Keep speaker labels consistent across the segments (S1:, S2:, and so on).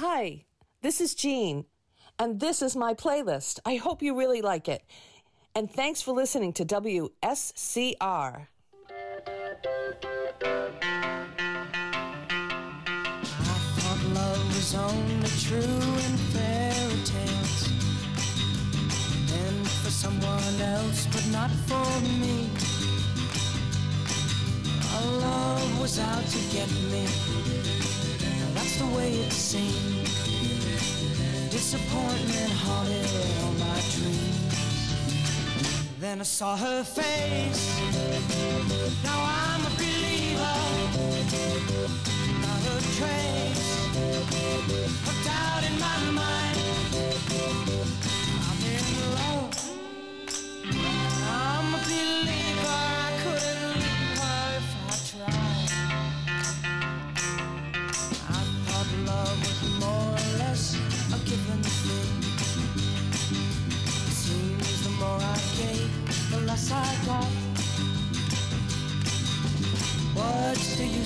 S1: Hi, this is Jeanne, and this is my playlist. I hope you really like it. And thanks for listening to WSCR.
S2: I thought love was only true in fairy tales and for someone else, but not for me. Our love was out to get me. The way it seemed. Disappointment haunted all my dreams. Then I saw her face. Now I'm a believer. Not a trace of doubt in my mind.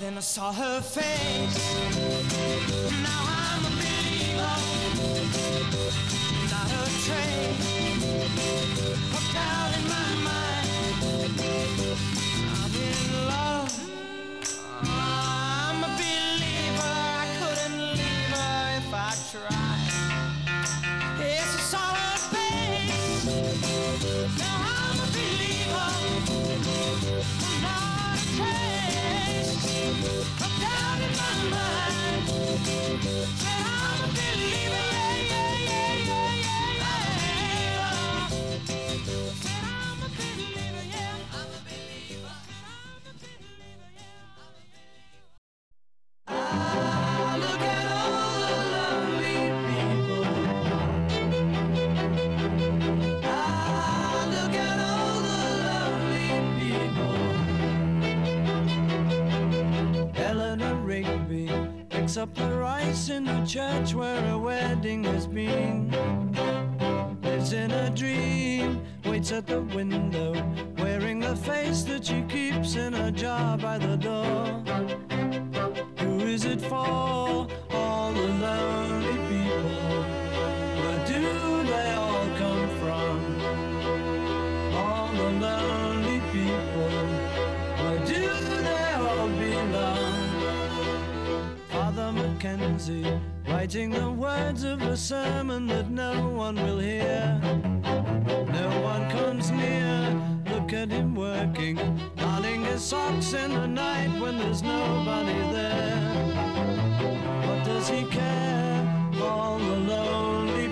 S2: Then I saw her face. Now I'm a believer. Not a trace of doubt in my in the church where a wedding has been. Sermon that no one will hear. No one comes near. Look at him working, darning his socks in the night when there's nobody there. What does he care? All the lonely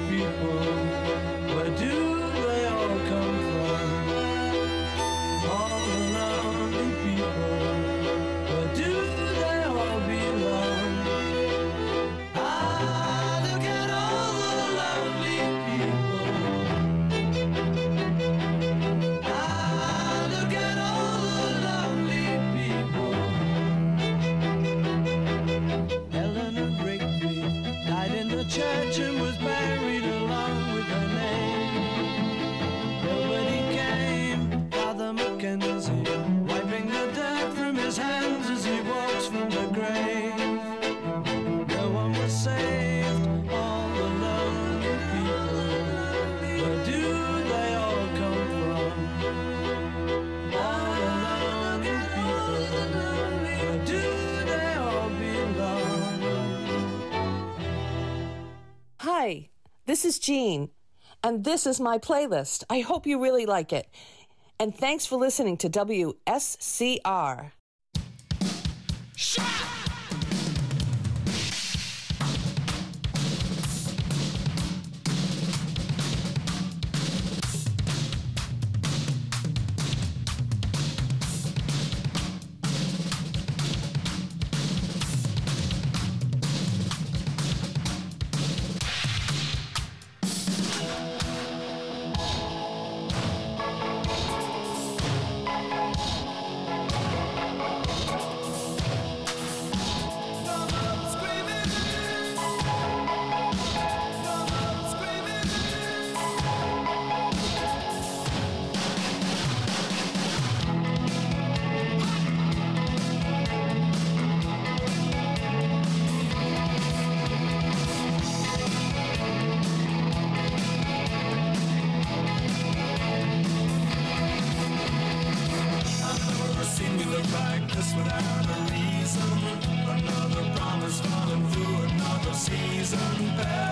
S1: Hi, this is Jeanne, And this is my playlist. I hope you really like it. And thanks for listening to WSCR. Shut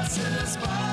S3: passes by.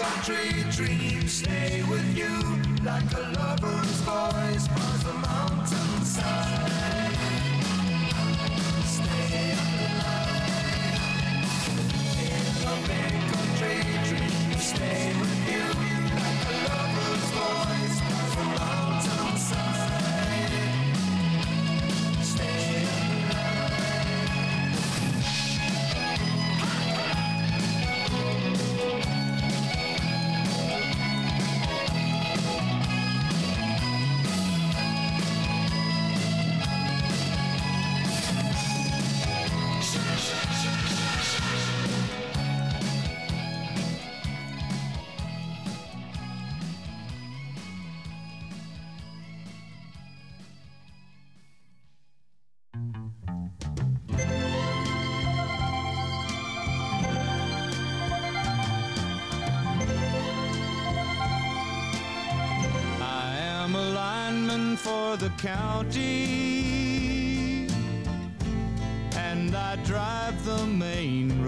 S3: country dreams stay with you like a lover's voice by the mountainside. County. And I drive the main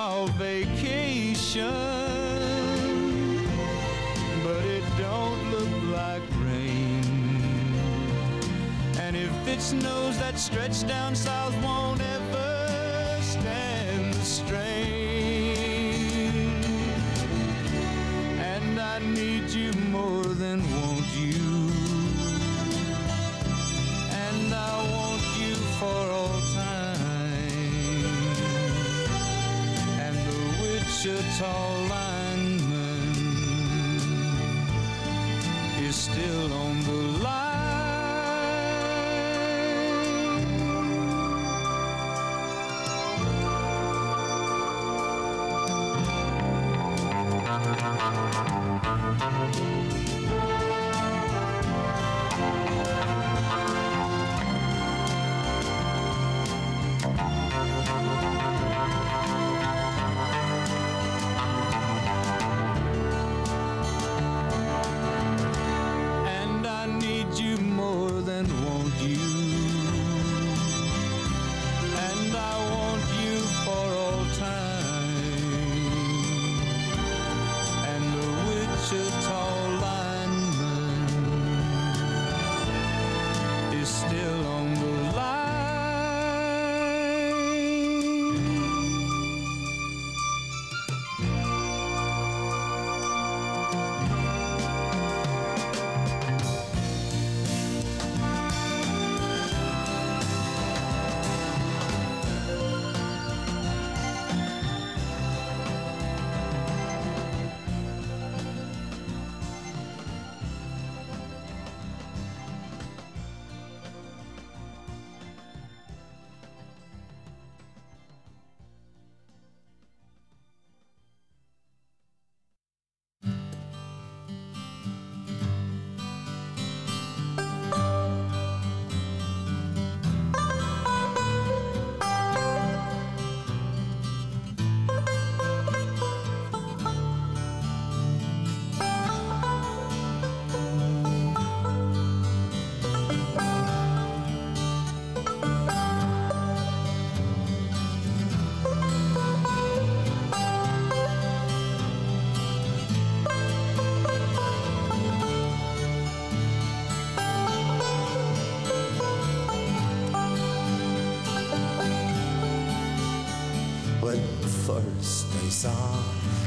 S3: small vacation, but it don't look like rain. And if it snows, that stretch down south won't ever stand the strain. Wichita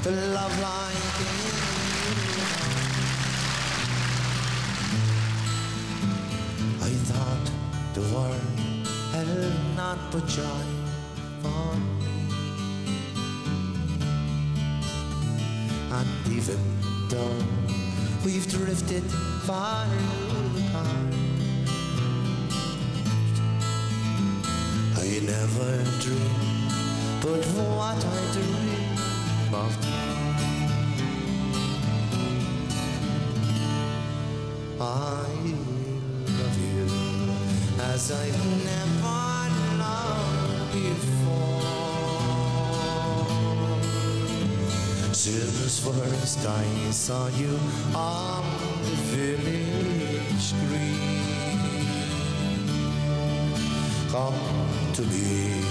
S3: the
S4: love light in I thought the world had not but joy for me. And even though we've drifted far apart, I never dreamed but what I dream I love you as I've never loved before. Since first I saw you on the village green. Come to me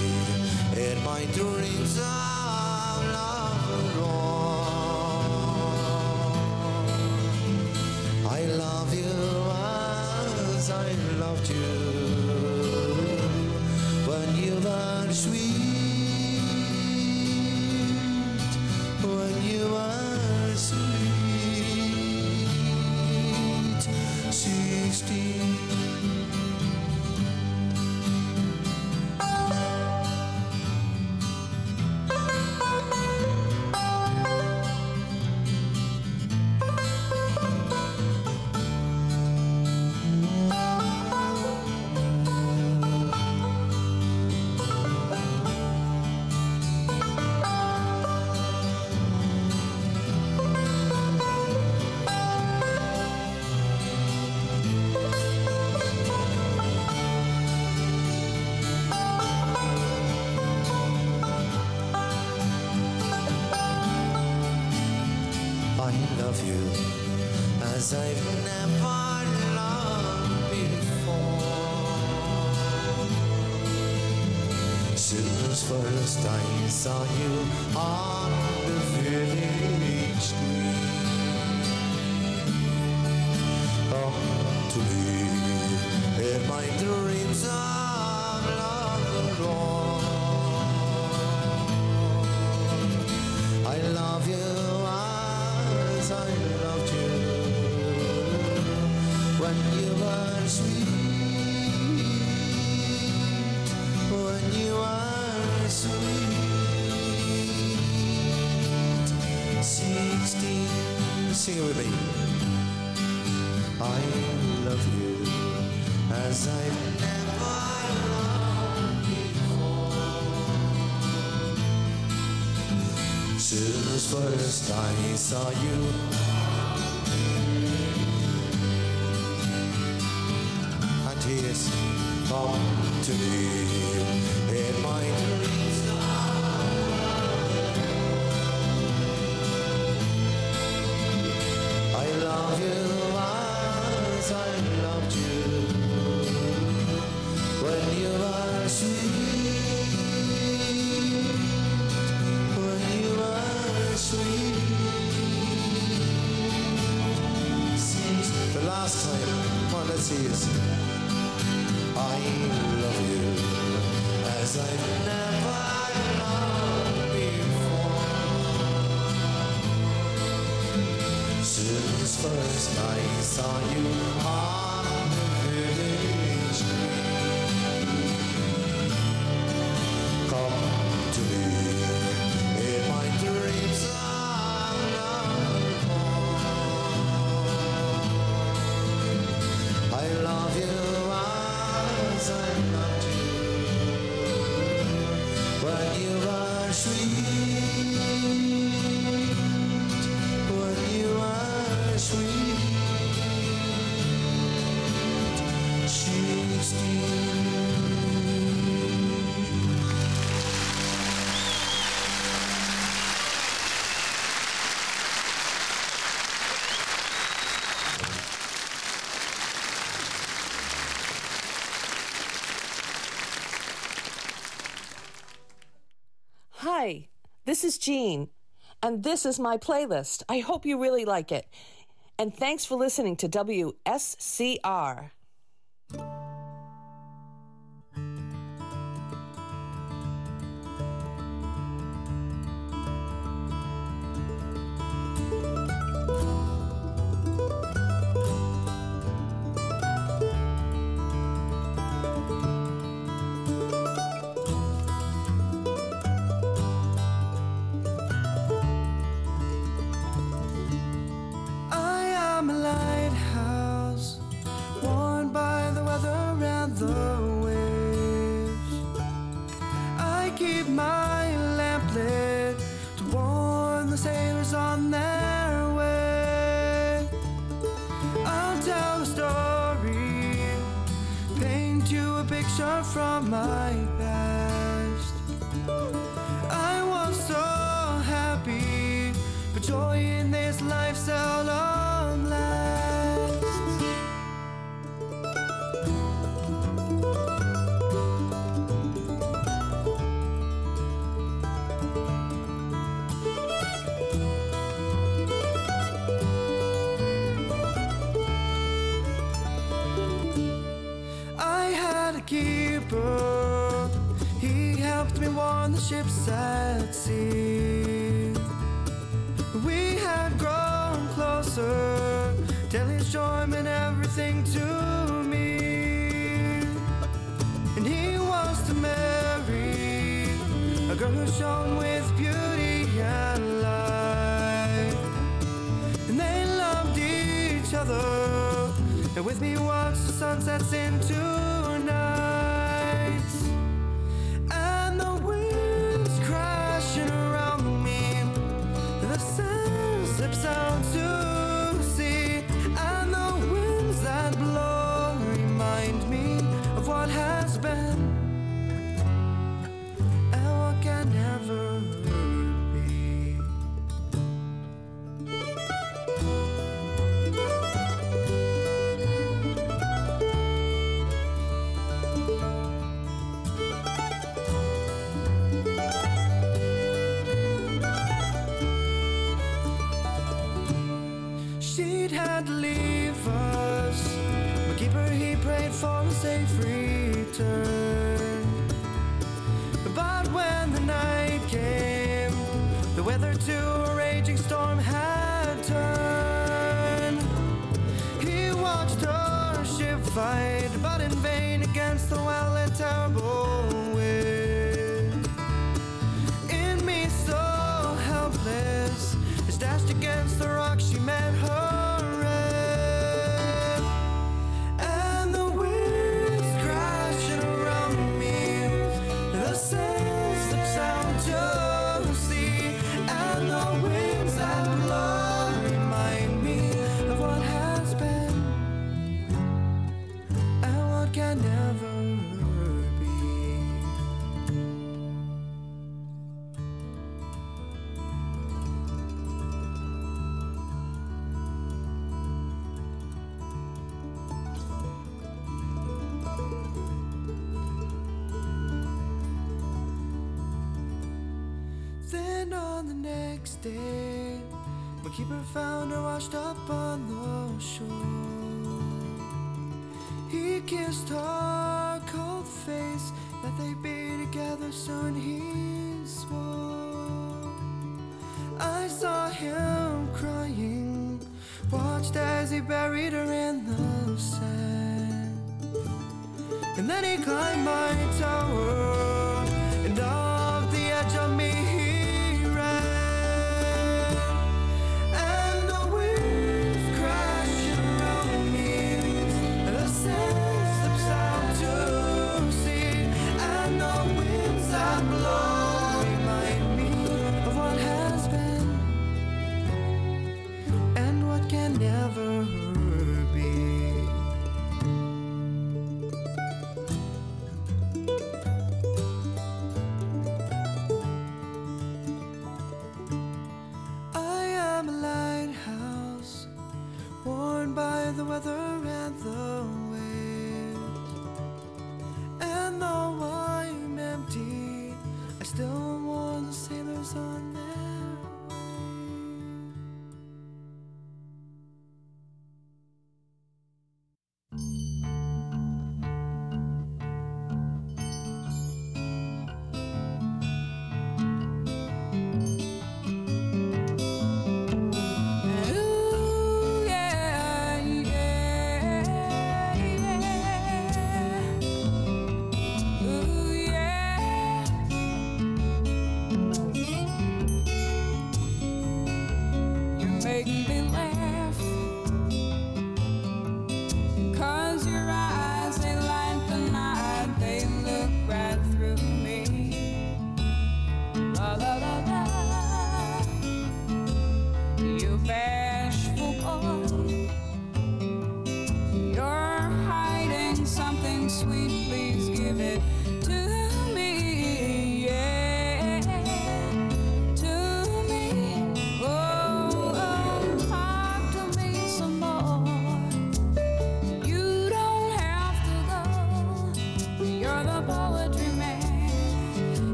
S4: in my dreams saw you all. sing it with me. I love you as I've never loved before. Since first I saw you. And tears come to me. days. I love you as I've never loved before. since first I saw you, I
S1: This is Jeanne, and this is my playlist. I hope you really like it. And thanks for listening to WSCR.
S2: everything to me. And he wants to marry a girl who shone with beauty and light. And they loved each other. And with me walks the sunsets into to
S5: a raging storm had turned. He watched her ship fight, but in vain against the wild and terrible. As he buried her in the sand. And then he climbed my tower.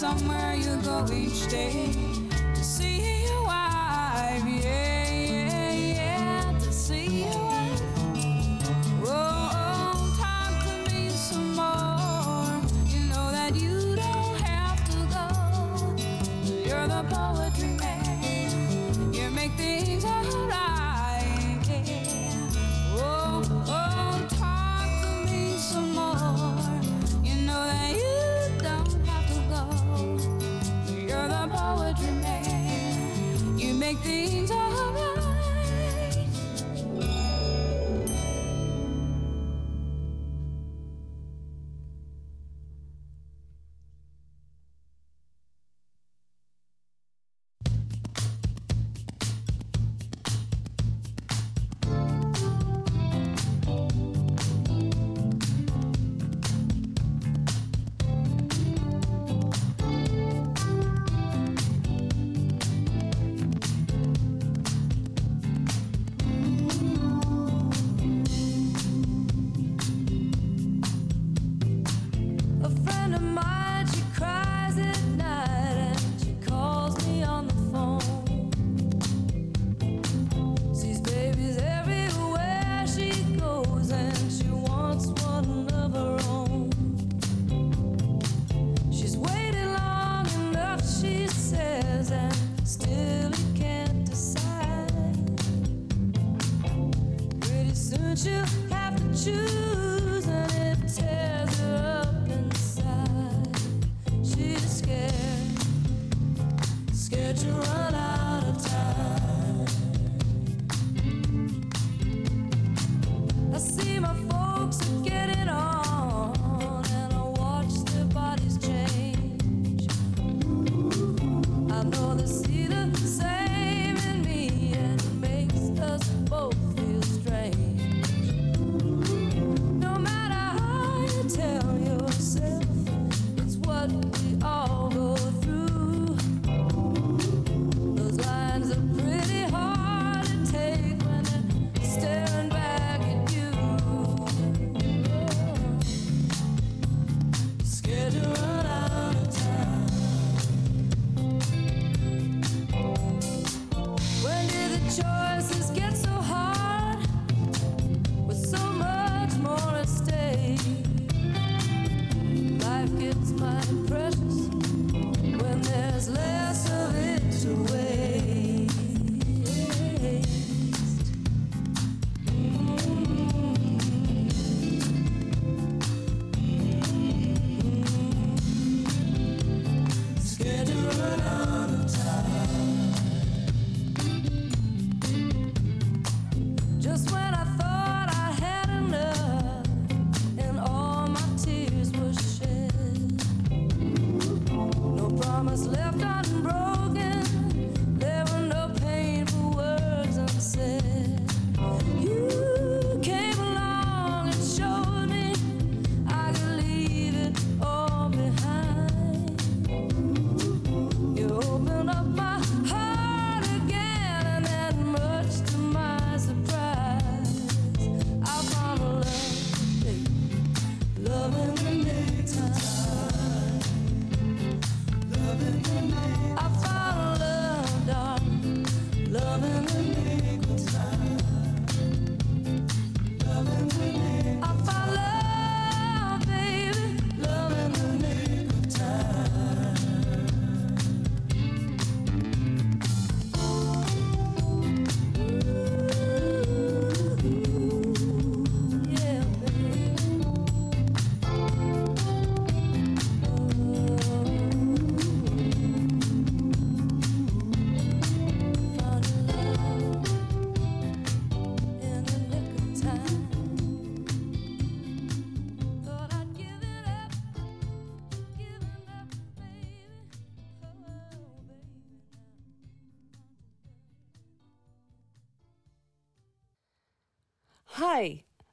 S5: somewhere you go each day to see
S6: A friend of mine.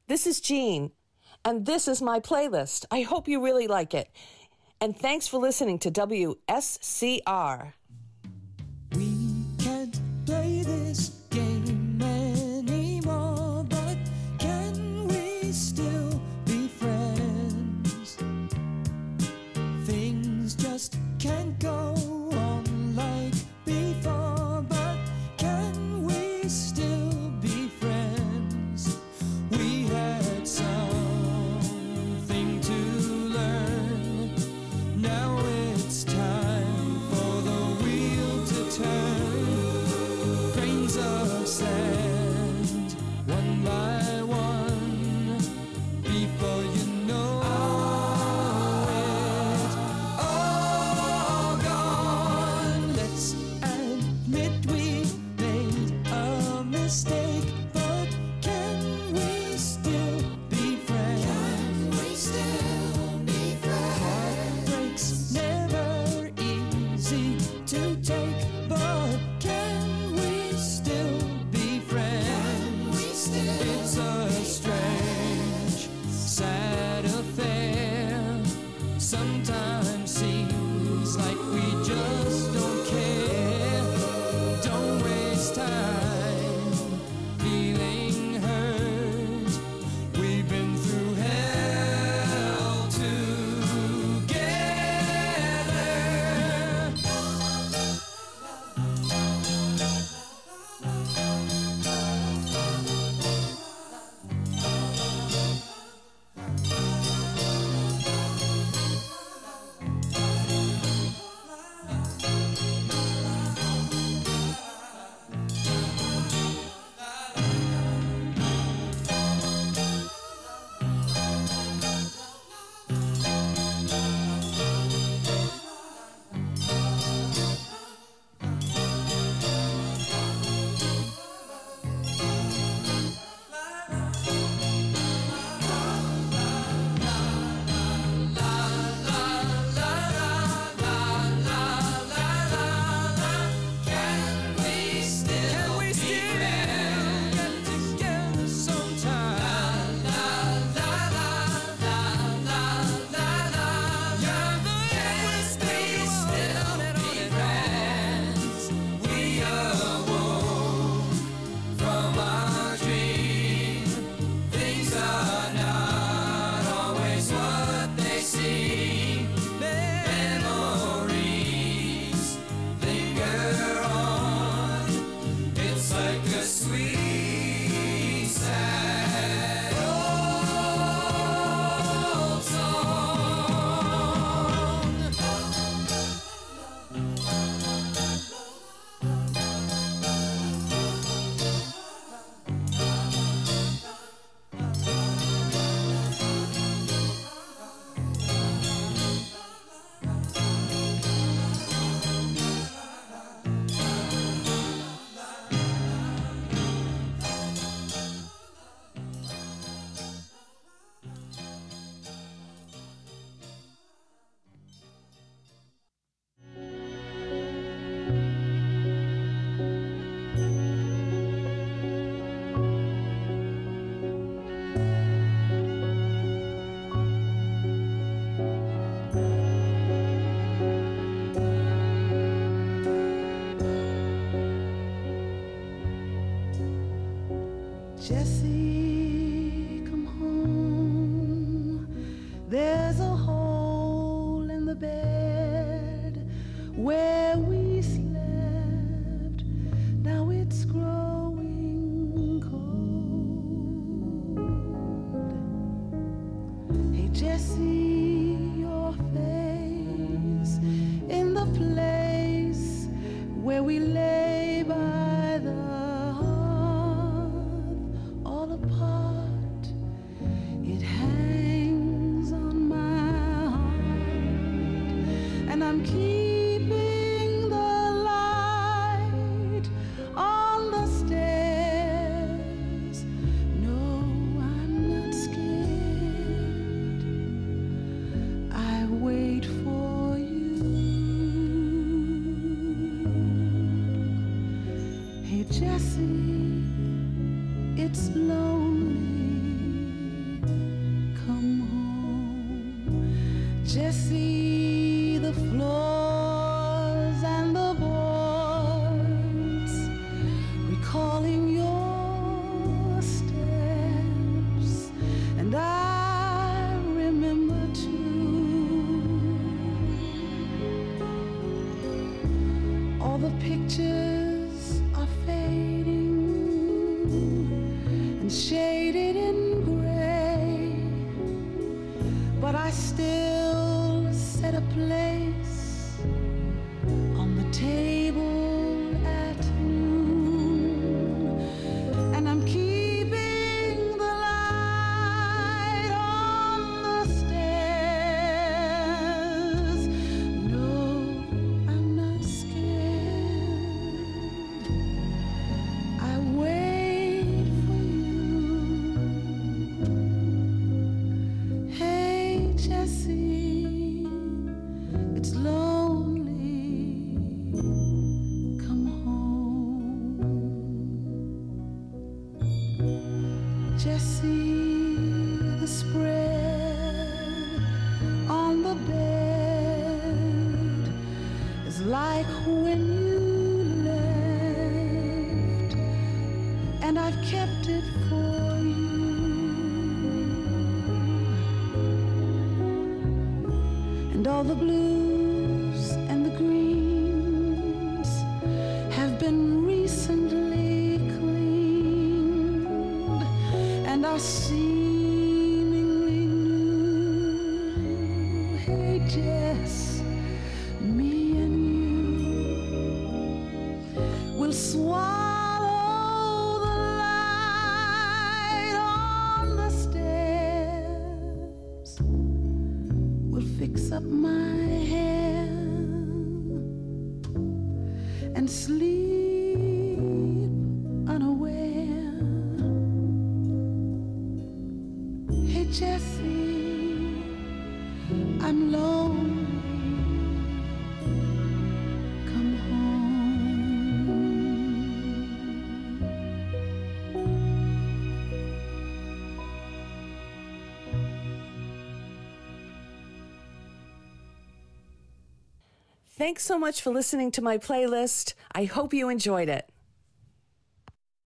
S1: This is Jeanne, and this is my playlist. I hope you really like it. And thanks for listening to WSCR.
S7: Jesse, I've kept it for you. And all the blue.
S1: Thanks so much for listening to my playlist. I hope you enjoyed it.